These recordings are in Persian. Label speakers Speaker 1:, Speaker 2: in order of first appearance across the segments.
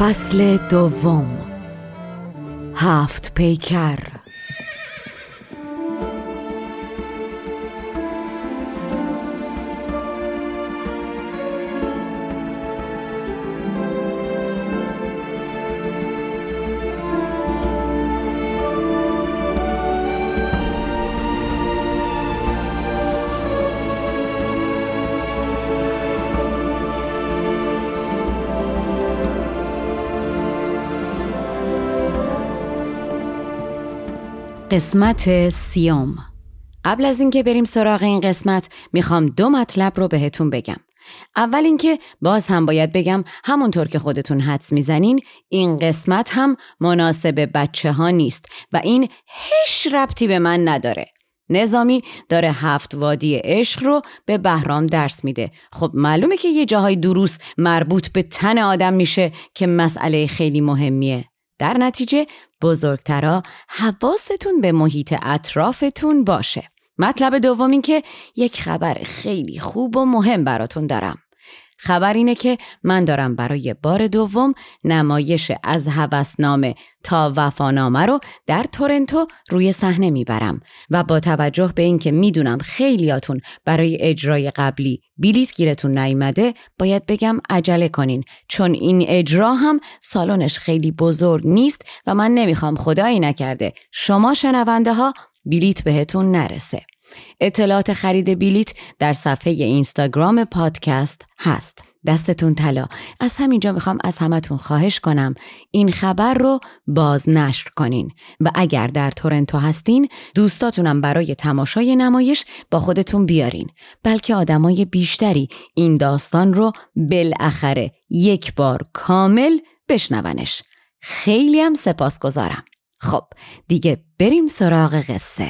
Speaker 1: فصل دوم. هفت پیکر. قسمت سیوم. قبل از اینکه بریم سراغ این قسمت می‌خوام دو مطلب رو بهتون بگم. اول اینکه باز هم باید بگم همونطور که خودتون حدس می‌زنین این قسمت هم مناسب بچه ها نیست و این هیچ ربطی به من نداره. نظامی داره هفت وادی عشق رو به بهرام درس میده. خب معلومه که یه جاهای دروس مربوط به تن آدم میشه که مسئله خیلی مهمیه. در نتیجه بزرگترا حواستون به محیط اطرافتون باشه. مطلب دوم این که یک خبر خیلی خوب و مهم براتون دارم. خبر اینه که من دارم برای بار دوم نمایش از هوسنامه تا وفانامه رو در تورنتو روی صحنه می‌برم و با توجه به اینکه می‌دونم خیلیاتون برای اجرای قبلی بیلیت گیرتون نیامده باید بگم عجله کنین. چون این اجرا هم سالنش خیلی بزرگ نیست و من نمی‌خوام خدایی نکرده. شما شنونده ها بیلیت بهتون نرسه. اطلاعات خرید بلیت در صفحه اینستاگرام پادکست هست. دستتون طلا. از همینجا می‌خوام از همتون خواهش کنم این خبر رو باز نشر کنین و اگر در تورنتو هستین دوستاتونم برای تماشای نمایش با خودتون بیارین. بلکه آدمای بیشتری این داستان رو بالاخره یک بار کامل بشنونش. خیلی هم سپاس گذارم خب دیگه بریم سراغ قصه.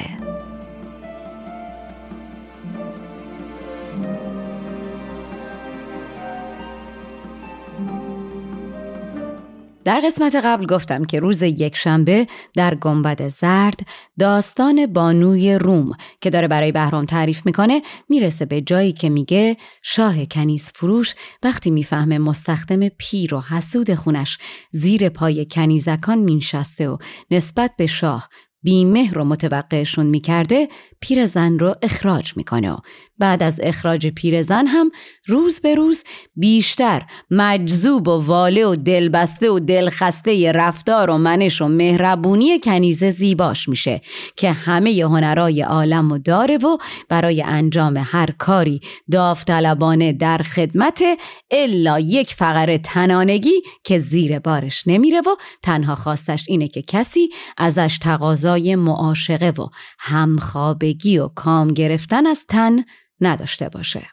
Speaker 1: در قسمت قبل گفتم که روز یک شنبه در گنبد زرد داستان بانوی روم که داره برای بهرام تعریف می‌کنه می‌رسه به جایی که میگه شاه کنیز فروش وقتی می‌فهمه مستخدم پیر و حسود خونش زیر پای کنیزکان مینشسته و نسبت به شاه بیمه رو متوقعشون می‌کرده پیرزن رو اخراج می‌کنه و بعد از اخراج پیرزن هم روز به روز بیشتر مجذوب و واله و دلبسته و دلخسته رفتار و منش و مهربونی کنیزه زیباش میشه که همه هنرای عالم و داره و برای انجام هر کاری داوطلبانه در خدمت الا یک فقر تنانگی که زیر بارش نمیره و تنها خواستش اینه که کسی ازش تقاضای معاشقه و همخوابگی و کام گرفتن از تن نداشته باشه.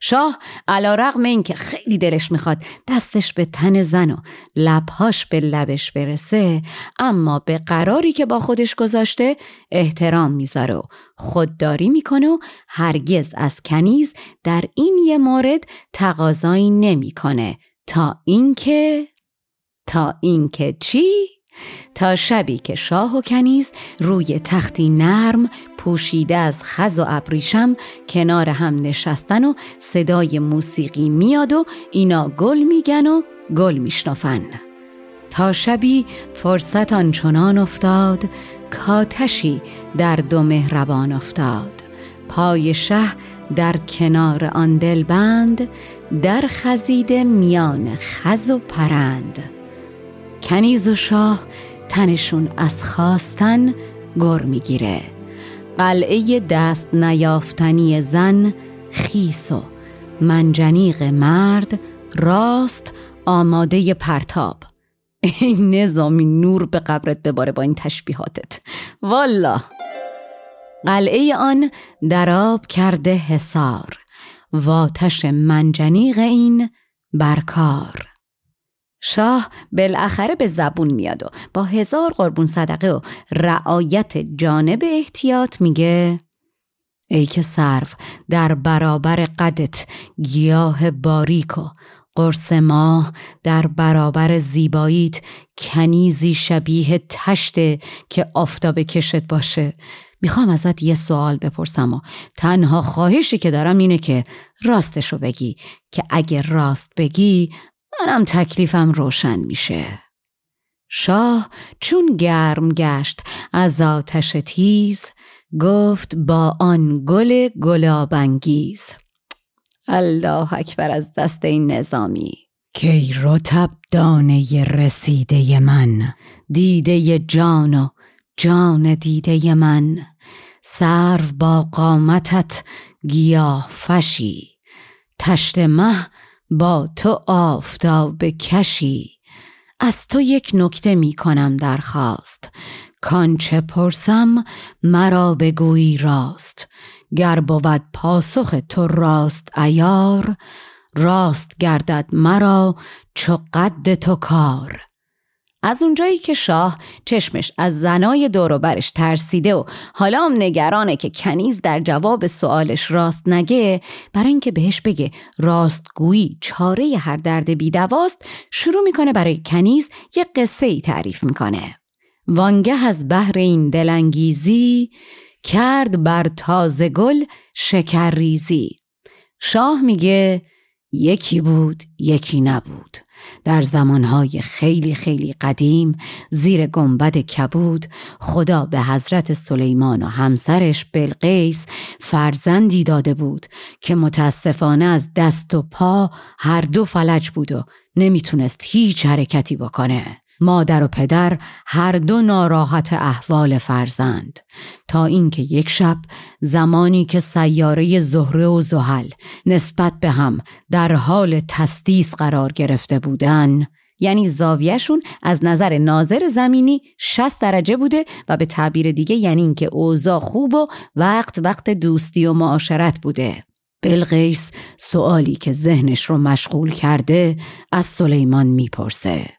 Speaker 1: شاه علا رقم این که خیلی دلش می‌خواد دستش به تن زن و لبهاش به لبش برسه اما به قراری که با خودش گذاشته احترام می‌ذاره و خودداری می‌کنه و هرگز از کنیز در این یه مورد تقاضایی نمی‌کنه. تا اینکه تا اینکه چی؟ تا شبی که شاه و کنیز روی تختی نرم پوشیده از خز و ابریشم کنار هم نشستن و صدای موسیقی میاد و اینا گل میگن و گل میشنفن تا شبی فرصت آنچنان افتاد کاتشی در دو مهربان افتاد. پای شه در کنار آن دلبند در خزیده میان خز و پرند. کنیز و شاه تنشون از خواستن گر می‌گیره. قلعه دست نیافتنی زن خیس و منجنیق مرد راست آماده پرتاب. این نظامی نور به قبرت بباره با این تشبیهاتت. والا. قلعه آن دراب کرده حسار واتش منجنیق این برکار. شاه بالاخره به زبون میاد و با هزار قربون صدقه و رعایت جانب احتیاط میگه ای که صرف در برابر قدت گیاه باریک و قرص ماه در برابر زیباییت کنیزی شبیه تشته که آفتاب کشت باشه. می‌خوام ازت یه سوال بپرسم و تنها خواهشی که دارم اینه که راستشو بگی که اگه راست بگی منم تکلیفم روشن میشه. شاه چون گرم گشت از آتش تیز گفت با آن گل گلابانگیز الله اکبر از دست این نظامی. کی رتب دانه رسیده من؟ دیده جان و جان دیده من. سرو با قامتت گیاه فشی. تشت مه با تو آفتاب کشی از تو یک نکته می کنم درخواست. کانچه پرسم مرا بگویی راست. گر بود پاسخ تو راست ایار راست گردد مرا چو قد تو کار. از اونجایی که شاه چشمش از زنای دوروبرش ترسیده و حالا هم نگرانه که کنیز در جواب سوالش راست نگه برای اینکه بهش بگه راستگویی چاره هر درد بیدواست شروع می‌کنه برای کنیز یه قصه ای تعریف می‌کنه. وانگه از بهر این دلانگیزی کرد بر تازه گل شکر ریزی شاه میگه یکی بود یکی نبود. در زمانهای خیلی خیلی قدیم زیر گنبد کبود خدا به حضرت سلیمان و همسرش بلقیس فرزندی داده بود که متاسفانه از دست و پا هر دو فلج بود و نمی‌تونست هیچ حرکتی بکنه. مادر و پدر هر دو ناراحت احوال فرزند. تا اینکه یک شب زمانی که سیاره زهره و زحل نسبت به هم در حال تستیس قرار گرفته بودن یعنی زاویهشون از نظر ناظر زمینی 60 درجه بوده و به تعبیر دیگه یعنی اینکه اوضاع خوب و وقت وقت دوستی و معاشرت بوده. بلغیس سوالی که ذهنش رو مشغول کرده از سلیمان می‌پرسه.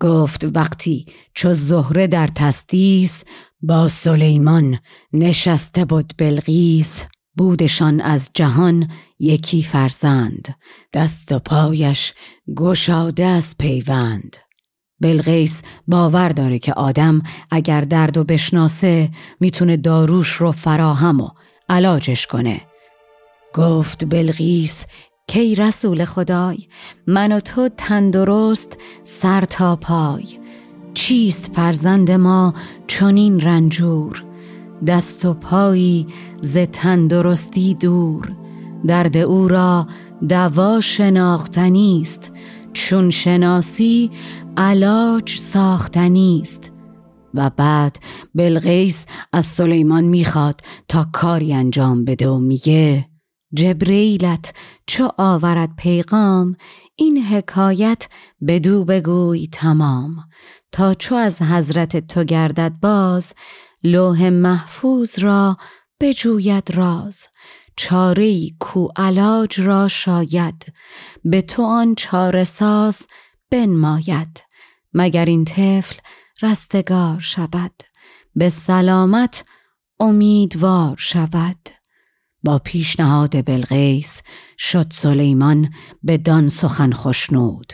Speaker 1: گفت وقتی چو زهره در تستیس با سلیمان نشسته بود بلغیس. بودشان از جهان یکی فرزند دست و پایش گشاده از پیوند. بلغیس باور داره که آدم اگر درد و بشناسه می‌تونه داروش رو فراهم و علاجش کنه. گفت بلغیس کی رسول خدای من و تو تندرست سر تا پای. چیست فرزند ما چنین رنجور؟ دست و پایی ز تندرستی دور. درد او را دوا شناختنی است چون شناسی علاج ساختنی است و بعد بلغیس از سلیمان می‌خواد تا کاری انجام بده و میگه جبریلت چو آورد پیغام این حکایت بدو بگوی تمام. تا چو از حضرت تو گردد باز لوح محفوظ را بجوید راز. چاره کو علاج را شاید به تو آن چاره ساز بنماید. مگر این طفل رستگار شود به سلامت امیدوار شود. با پیشنهاد بلغیس شد سلیمان به دان سخن خشنود.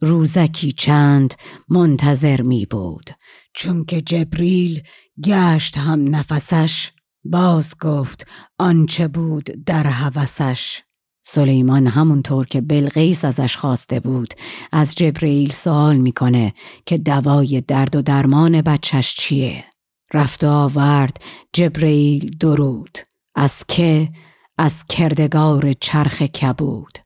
Speaker 1: روزکی چند منتظر می بود. چون که جبریل گشت هم نفسش باز گفت آنچه بود در هوسش سلیمان همونطور که بلغیس ازش خواسته بود از جبریل سوال می‌کنه که دوای درد و درمان بچش چیه؟ رفت و آورد جبریل درود. از که از کردگار چرخ کبود.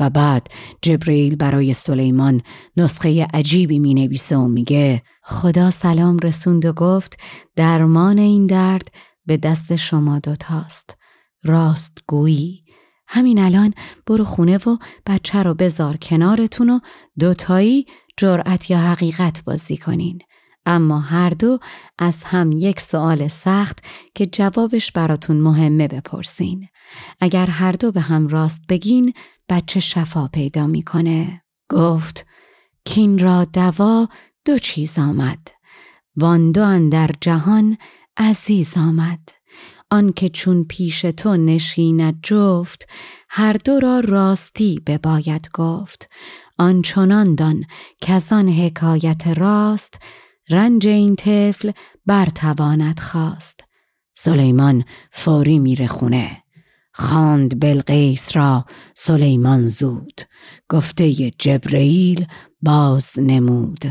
Speaker 1: و بعد جبریل برای سلیمان نسخه عجیبی می نویسه و میگه خدا سلام رسوند و گفت درمان این درد به دست شما دوتاست. راست گویی. همین الان برو خونه و بچه رو بذار کنارتون و دوتایی جرأت یا حقیقت بازی کنین. اما هر دو از هم یک سوال سخت که جوابش براتون مهمه بپرسین. اگر هر دو به هم راست بگین بچه شفا پیدا می‌کنه. گفت کین را دوا دو چیز آمد. وان دو در جهان عزیز آمد. آنکه چون پیش تو نشیند جفت هر دو را راستی بباید گفت. آنچنان دان کزان حکایت راست رنج این طفل برتواند خواست سلیمان فوری میره خونه. خواند بلقیس را. سلیمان زود. گفته جبرئیل باز نمود.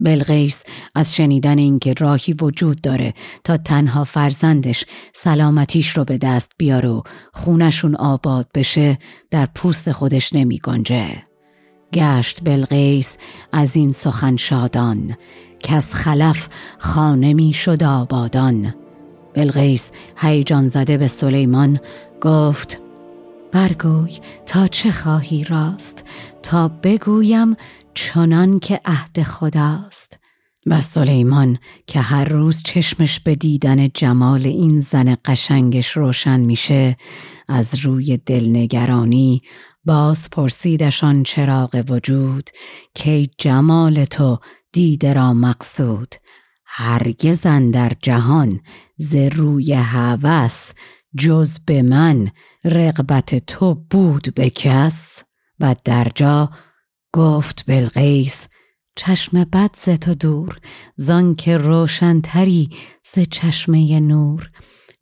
Speaker 1: بلغیس از شنیدن اینکه راهی وجود داره تا تنها فرزندش سلامتیش رو به دست بیاره و خونشون آباد بشه در پوست خودش نمی گنجه. گشت بلغیس از این سخن شادان. که از خلف خانه می شد آبادان. بلغیس هیجان زده به سلیمان گفت برگوی تا چه خواهی راست؟ تا بگویم چنان که عهد خداست. و سلیمان که هر روز چشمش به دیدن جمال این زن قشنگش روشن میشه از روی دلنگرانی باز پرسیدشان چراغ وجود که جمال تو دیده را مقصود. هرگز در جهان ز روی هوس جز به من رغبت تو بود به کس. و در جا گفت بلقیس چشم بد ز تو دور زان که روشنتری ز چشمه نور.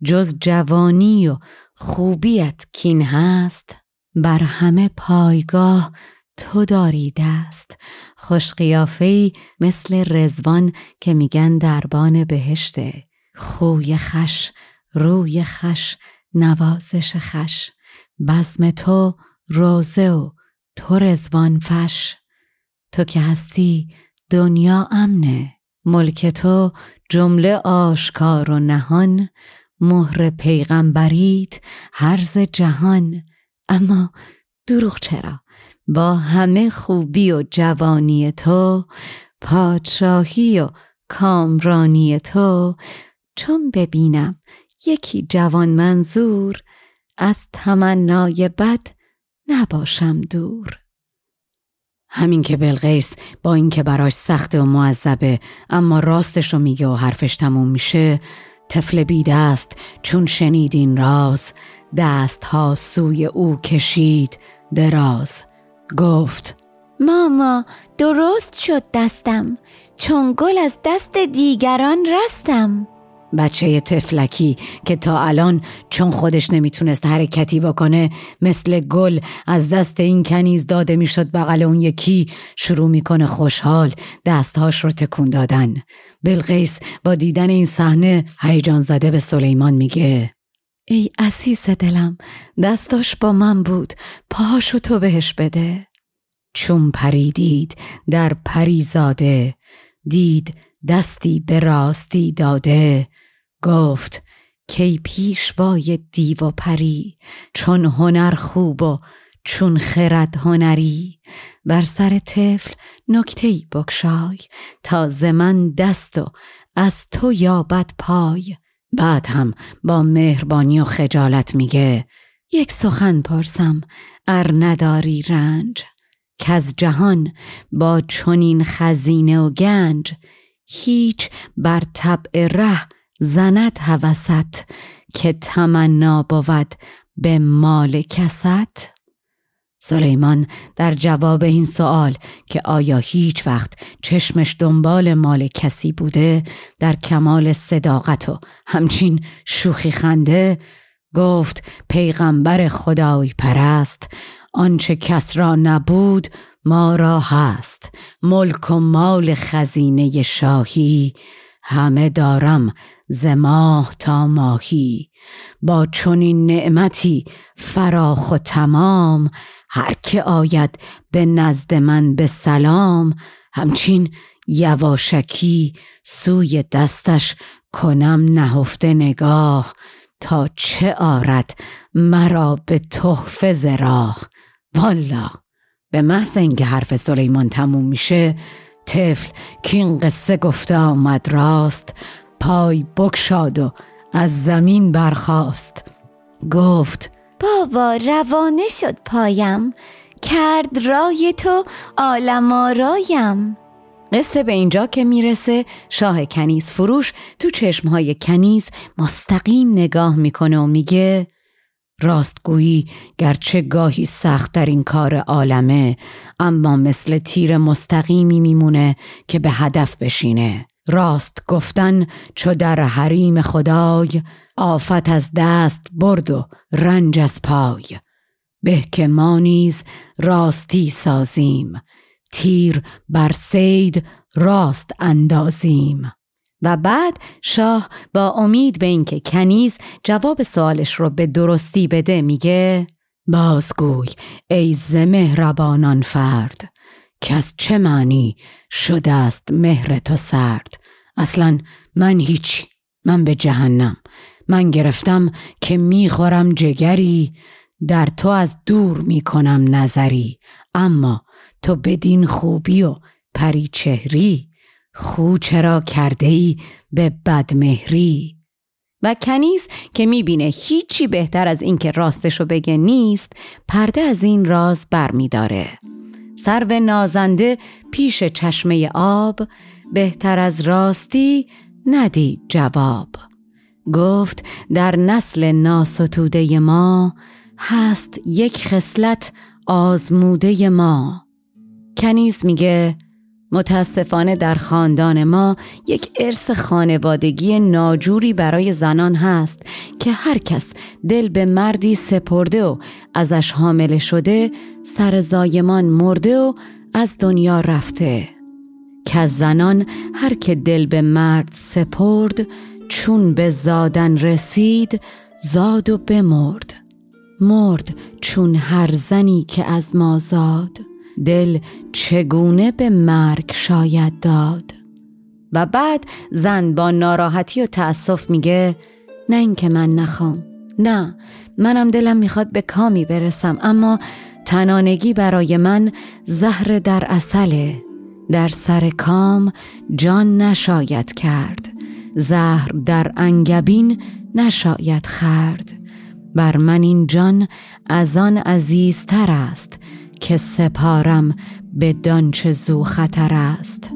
Speaker 1: جز جوانی و خوبیت کین هست بر همه پایگاه تو داری دست خوش قیافه‌ای مثل رزوان که میگن دربان بهشته. خوی خش روی خش نوازش خش. بزم تو روزه و تو رزوان فش. تو که هستی دنیا امنه. ملک تو جمله آشکار و نهان. مهر پیغمبریت هرز جهان. اما دروغ چرا؟ با همه خوبی و جوانی تو پادشاهی و کامرانی تو. چون ببینم یکی جوان منظور از تمنای بد نباشم دور. همین که بلغیس با اینکه براش سخت و معذبه اما راستش رو میگه و حرفش تموم میشه طفل بیده است چون شنید این راز. دست ها سوی او کشید دراز. گفت.
Speaker 2: ماما درست شد دستم. چون گل از دست دیگران رستم.
Speaker 1: بچه تفلکی که تا الان چون خودش نمی‌تونست حرکتی بکنه مثل گل از دست این کنیز داده می‌شد بغل اون یکی شروع می‌کنه خوشحال دستهاش رو تکون دادن. بلقیس با دیدن این صحنه هیجان زده به سلیمان میگه. ای عزیز دلم دستاش با من بود پاهاشو تو بهش بده. چون پریدید در پریزاده دید دستی به راستی داده. گفت کی پیشوای دیو و پری چون هنر خوب و چون خرد هنری. بر سر طفل نکته بکشای تا من دست و از تو یابد پای. بعد هم با مهربانی و خجالت میگه یک سخن پرسم ار نداری رنج که از جهان با چنین خزینه و گنج هیچ بر طبع ره زند هوست که تمنا بود به مال کست؟ سلیمان در جواب این سوال که آیا هیچ وقت چشمش دنبال مال کسی بوده در کمال صداقت و همچین شوخی خنده؟ گفت پیغمبر خدای پرست آنچه کس را نبود ما را هست ملک و مال خزینه شاهی همه دارم ز ماه تا ماهی. با چنین نعمتی فراخ و تمام هر که آید به نزد من به سلام همچین یواشکی سوی دستش کنم نهفته نگاه. تا چه آرد مرا به تحفه زراح والا به محض اینکه حرف سلیمان تموم میشه طفل که این قصه گفته آمد راست. پای بکشاد و از زمین برخاست. گفت
Speaker 2: بابا روانه شد پایم. کرد رای تو عالم آرایم.
Speaker 1: قصه به اینجا که می‌رسه شاه کنیز فروش تو چشمهای کنیز مستقیم نگاه می‌کنه و میگه راستگویی گرچه گاهی سخت در این کار عالمه اما مثل تیر مستقیمی میمونه که به هدف بشینه. راست گفتن چو در حریم خدای آفت از دست برد و رنج از پای. به که ما نیز راستی سازیم تیر بر سید راست اندازیم. و بعد شاه با امید به اینکه کنیز جواب سوالش رو به درستی بده میگه بازگوی ای زمهربانان فرد. که از چه معنی شده است مهر تو سرد؟ اصلا من هیچی من به جهنم. من گرفتم که می‌خورم جگری در تو از دور می‌کنم نظری. اما تو بدین خوبی و پری چهری خو چرا کرده ای به بدمهری و کنیز که می‌بینه هیچی بهتر از اینکه راستشو بگه نیست پرده از این راز بر میداره سرو نازنده پیش چشمه آب بهتر از راستی ندی جواب. گفت در نسل ناستوده ما هست یک خصلت آزموده ما. کنیز میگه متاسفانه در خاندان ما یک ارث خانوادگی ناجوری برای زنان هست که هر کس دل به مردی سپرده و ازش حامله شده سر زایمان مرده و از دنیا رفته. که زنان هر که دل به مرد سپرد چون به زادن رسید زاد و بمرد. مرد چون هر زنی که از ما زاد. دل چگونه به مرگ شاید داد؟ و بعد زن با ناراحتی و تأسف میگه نه اینکه من نخوام نه منم دلم می‌خواد به کامی برسم اما تنانگی برای من زهر در اصله در سر کام جان نشاید کرد زهر در انگبین نشاید خرد. بر من این جان از آن عزیزتر است که سپارم به دانچه زو خطر است.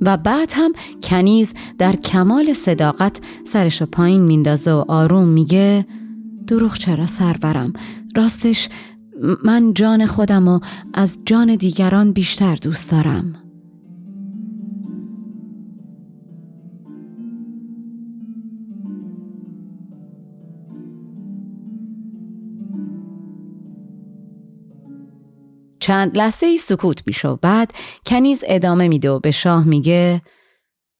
Speaker 1: و بعد هم کنیز در کمال صداقت سرش پایین میندازه و آروم میگه دروغ چرا سرورم؟ راستش من جان خودم و از جان دیگران بیشتر دوست دارم. چند لحظه ای سکوت میشه و بعد کنیز ادامه میده و به شاه میگه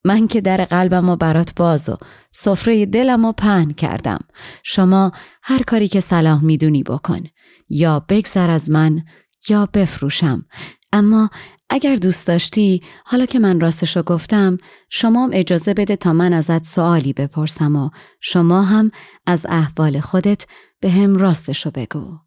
Speaker 1: من که در قلبم و برات باز و سفره دلم و پهن کردم. شما هر کاری که صلاح می‌دونی بکن. یا بگذر از من یا بفروشم. اما اگر دوست داشتی حالا که من راستشو گفتم شما هم اجازه بده تا من ازت سوالی بپرسم و شما هم از احوال خودت به هم راستشو بگو.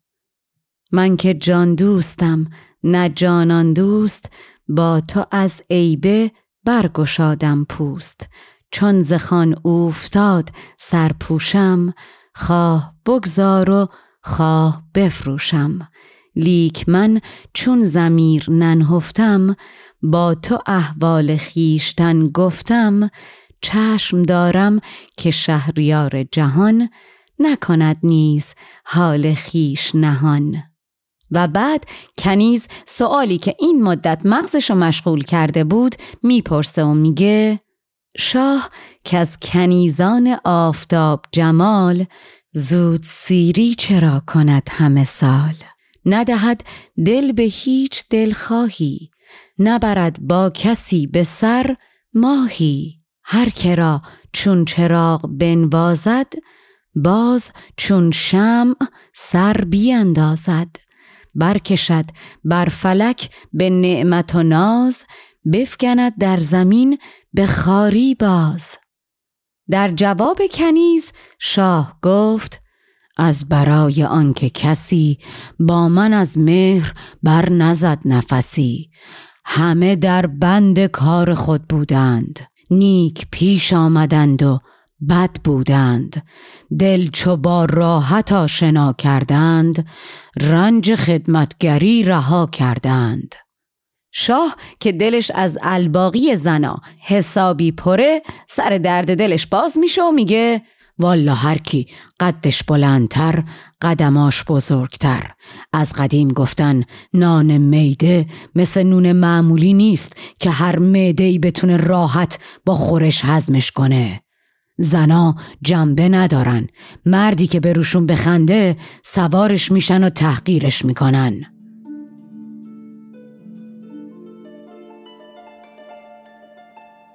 Speaker 1: من که جان دوستم نه جانان دوست با تو از عیبه برگشادم پوست. چون زخان اوفتاد سرپوشم خواه بگذار و خواه بفروشم. لیک من چون زمیر ننهفتم با تو احوال خیشتن گفتم چشم دارم که شهریار جهان نکند نیز حال خیش نهان. و بعد کنیز سوالی که این مدت مغزش رو مشغول کرده بود می‌پرسه و میگه شاه که از کنیزان آفتاب جمال زود سیری چرا کند همه سال؟ ندهد دل به هیچ دلخواهی نبرد با کسی به سر ماهی. هر کرا چون چراغ بنوازد باز چون شمع سر بیاندازد برکشد بر فلک به نعمت و ناز بفکند در زمین به خاری باز. در جواب کنیز شاه گفت از برای آنکه کسی با من از مهر بر نزد نفسی. همه در بند کار خود بودند نیک پیش آمدند و بد بودند. دل چو با راحت آشنا کردند رنج خدمتگری رها کردند. شاه که دلش از الباقی زنا حسابی پره سر درد دلش باز میشه و میگه والا هر کی قدش بلندتر قدماش بزرگتر. از قدیم گفتن نان میده مثل نون معمولی نیست که هر میده بتونه راحت با خورش هضمش کنه. زنا جنبه ندارن. مردی که به روشون بخنده سوارش میشن و تحقیرش می‌کنن.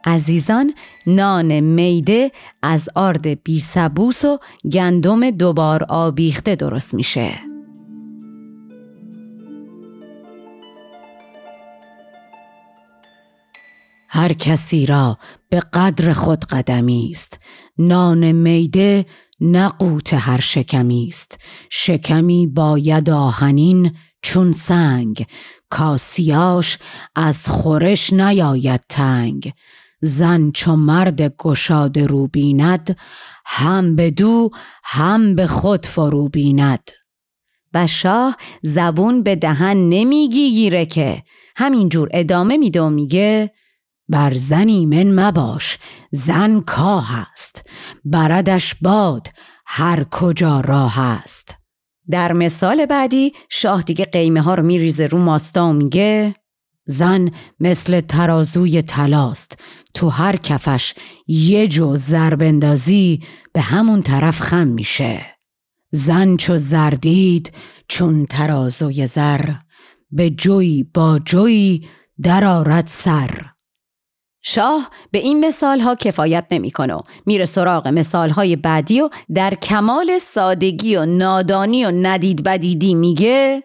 Speaker 1: عزیزان نان میده از آرد بیسبوس و گندم دوبار آبیخته درست میشه. هر کسی را به قدر خود قدمی است. نان میده نقوت هر شکمی است. شکمی باید آهنین چون سنگ. کاسیاش از خورش نیاید تنگ. زن چو مرد گشاد رو بیند هم به دو هم به خود فرو بیند. و شاه زبون به دهن نمی‌گیره که همینجور ادامه میده و میگه بر زنی من مباش زن کاه است. بردش باد هر کجا راه است. در مثال بعدی شاه دیگه قیمه ها رو میریزه رو ماستا و میگه زن مثل ترازوی تلاست تو هر کفش یه جو زربندازی به همون طرف خم میشه. زن چو زردید چون ترازوی زر به جوی با جوی درآرد سر. شاه به این مثال ها کفایت نمی‌کنه. و میره سراغ مثال های بعدی و در کمال سادگی و نادانی و ندید بدیدی میگه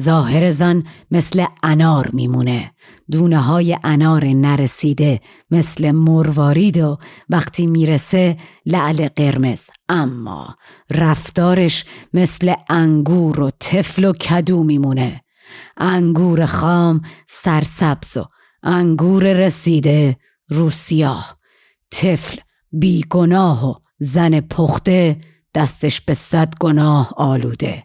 Speaker 1: ظاهر زن مثل انار میمونه. دونه های انار نرسیده مثل مروارید و وقتی می‌رسه لعل قرمز. اما رفتارش مثل انگور و تفل و کدو میمونه. انگور خام سرسبز و انگور رسیده رو سیاه. طفل بیگناه و زن پخته دستش به صد گناه آلوده.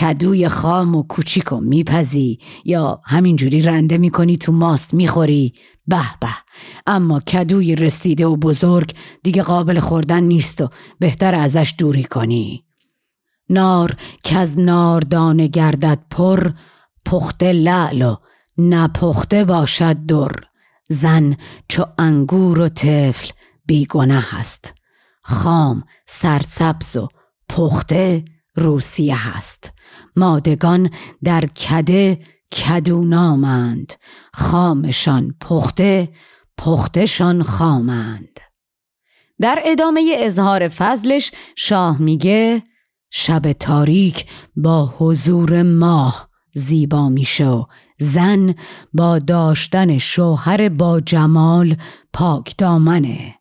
Speaker 1: کدوی خام و کوچیک و میپزی یا همینجوری رنده می‌کنی تو ماست می‌خوری؟ به به. اما کدوی رسیده و بزرگ دیگه قابل خوردن نیست و بهتر ازش دوری کنی. نار که از ناردانه گردد پر پخته لعل و نپخته باشد در. زن چو انگور و طفل بیگنه هست خام سرسبز و پخته روسیه هست مادگان در کده کدو نامند خامشان پخته پختشان خامند. در ادامه اظهار فضلش شاه میگه شب تاریک با حضور ماه زیبا میشه و زن با داشتن شوهر با جمال پاک دامنه.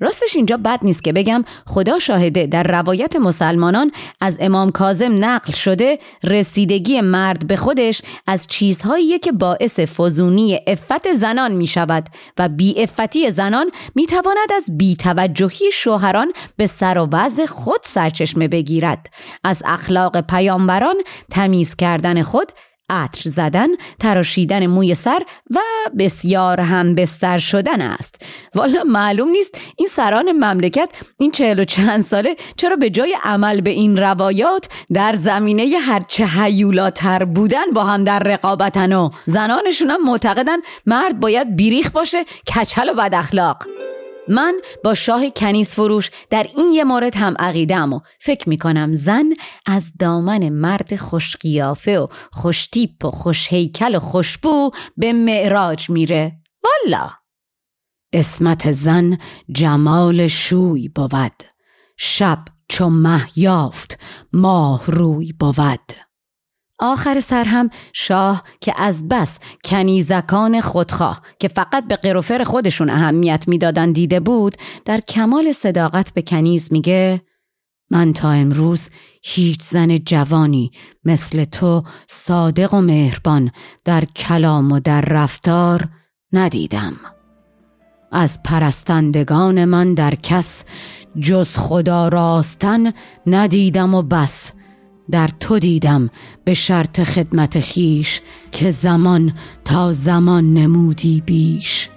Speaker 1: راستش اینجا بد نیست که بگم خدا شاهده در روایت مسلمانان از امام کازم نقل شده رسیدگی مرد به خودش از چیزهایی که باعث فزونی افت زنان می شود و بی افتی زنان می تواند از بی توجهی شوهران به سر و وضع خود سرچشمه بگیرد. از اخلاق پیامبران تمیز کردن خود عطر زدن، تراشیدن موی سر و بسیار هم بستر شدن است. والا معلوم نیست این سران مملکت این چهل و چند ساله چرا به جای عمل به این روایات در زمینه هرچه حیولاتر بودن با هم در رقابتن و زنانشون هم معتقدن مرد باید بیریخ باشه کچل و بد اخلاق. من با شاه کنیز فروش در این یه مورد هم عقیدم و فکر می‌کنم زن از دامن مرد خوشقیافه و خوشتیپ و خوشهیکل و خوشبو به معراج میره. والا! اسمت زن جمال شوی بود. شب چو مه یافت ماه روی بود. آخر سر هم شاه که از بس کنیزکان خودخواه که فقط به قروفر خودشون اهمیت می‌دادن دیده بود در کمال صداقت به کنیز میگه من تا امروز هیچ زن جوانی مثل تو صادق و مهربان در کلام و در رفتار ندیدم. از پرستندگان من در کس جز خدا راستن ندیدم و بس در تو دیدم به شرط خدمت خیش که زمان تا زمان نمودی بیش.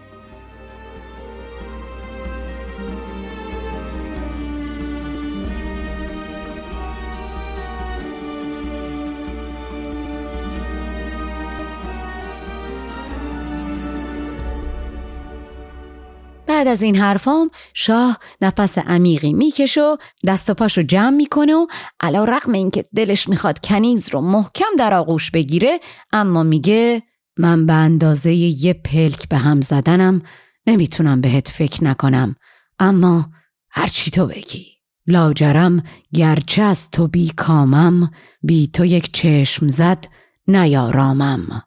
Speaker 1: بعد از این حرفام شاه نفس عمیقی می‌کشه و دست و پاشو جمع می‌کنه و علا رقم اینکه دلش می‌خواد کنیز رو محکم در آغوش بگیره اما میگه من به اندازه یه پلک به هم زدنم نمی‌تونم بهت فکر نکنم. اما هرچی تو بگی. لاجرم گرچه از تو بی کامم بی تو یک چشم زد نیارامم.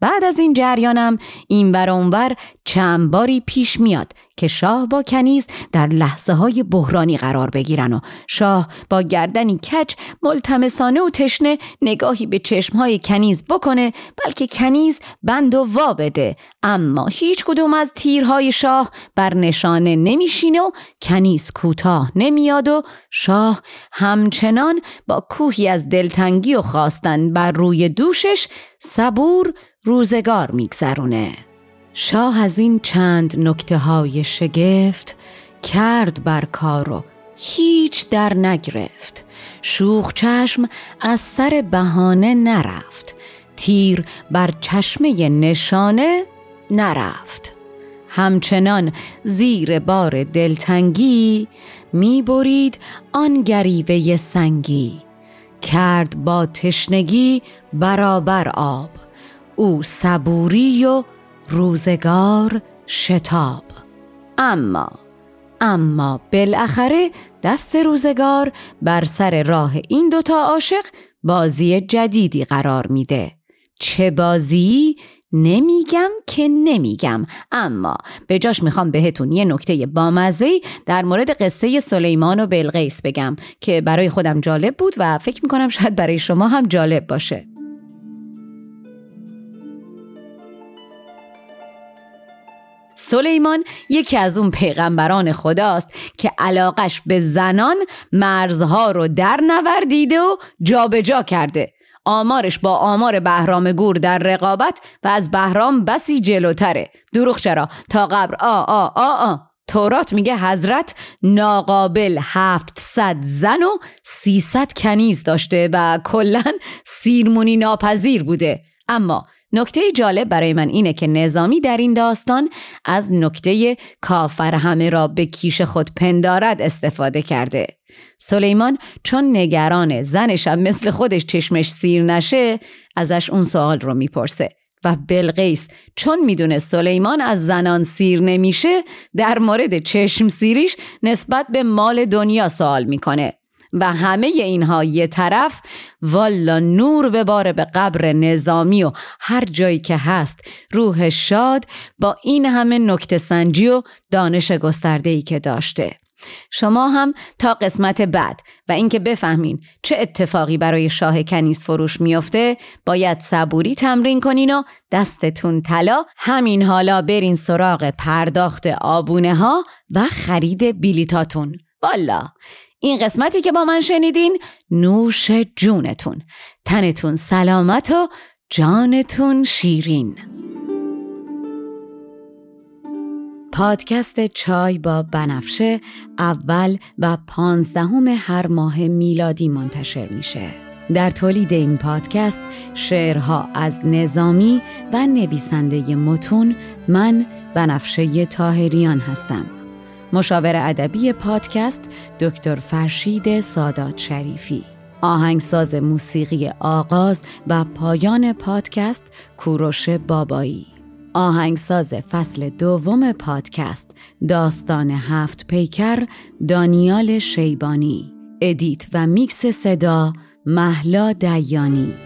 Speaker 1: بعد از این جریانم این بر اونور چند باری پیش میاد که شاه با کنیز در لحظه های بحرانی قرار بگیرن و شاه با گردنی کج ملتمسانه و تشنه نگاهی به چشمهای کنیز بکنه بلکه کنیز بند و وا بده. اما هیچ کدوم از تیرهای شاه بر نشانه نمیشینه و کنیز کوتاه نمیاد و شاه همچنان با کوهی از دلتنگی و خواستن بر روی دوشش صبور روزگار میگذرونه. شاه از این چند نکته های شگفت کرد بر کار و هیچ در نگرفت. شوخ چشم از سر بهانه نرفت. تیر بر چشمه نشانه نرفت. همچنان زیر بار دلتنگی می‌برید آن گریوه سنگی. کرد با تشنگی برابر آب. او صبوری و روزگار شتاب. اما اما بالاخره دست روزگار بر سر راه این دوتا عاشق بازی جدیدی قرار میده. چه بازی؟ نمیگم که نمیگم. اما به جاش می‌خوام بهتون یه نکته بامزه در مورد قصه سلیمان و بلقیس بگم که برای خودم جالب بود و فکر می‌کنم شاید برای شما هم جالب باشه. سلیمان یکی از اون پیغمبران خداست که علاقش به زنان مرزها رو در نوردیده و جابجا جا کرده. آمارش با آمار بهرام گور در رقابت و از بهرام بسی جلوتره. دروغ چرا؟ تا قبر. آ آ آ آ. تورات میگه حضرت ناقابل هفتصد زن و سیصد کنیز داشته و کلا سیرمونی ناپذیر بوده. اما نکته جالب برای من اینه که نظامی در این داستان از نکته کافر همه را به کیش خود پندارد استفاده کرده. سلیمان چون نگران زنشم مثل خودش چشمش سیر نشه ازش اون سوال رو می‌پرسه و بلقیس چون می‌دونه سلیمان از زنان سیر نمیشه در مورد چشم سیریش نسبت به مال دنیا سوال می‌کنه. و همه اینها یه طرف والا نور بباره به قبر نظامی و هر جایی که هست روح شاد با این همه نکته سنجی و دانش گسترده ای که داشته. شما هم تا قسمت بعد و اینکه بفهمین چه اتفاقی برای شاه کنیز فروش میافته باید صبوری تمرین کنین و دستتون طلا. همین حالا برین سراغ پرداخت آبونه ها و خرید بیلیتاتون والا! این قسمتی که با من شنیدین نوش جونتون. تنتون سلامت و جانتون شیرین. پادکست چای با بنفشه اول و پانزدهم هر ماه میلادی منتشر میشه. در تولید این پادکست شعرها از نظامی و نویسنده متون من بنفشه تاهریان هستم. مشاور ادبی پادکست دکتر فرشید سادات شریفی. آهنگساز موسیقی آغاز و پایان پادکست کوروش بابایی. آهنگساز فصل دوم پادکست داستان هفت پیکر دانیال شیبانی. ادیت و میکس صدا محلا دیانی.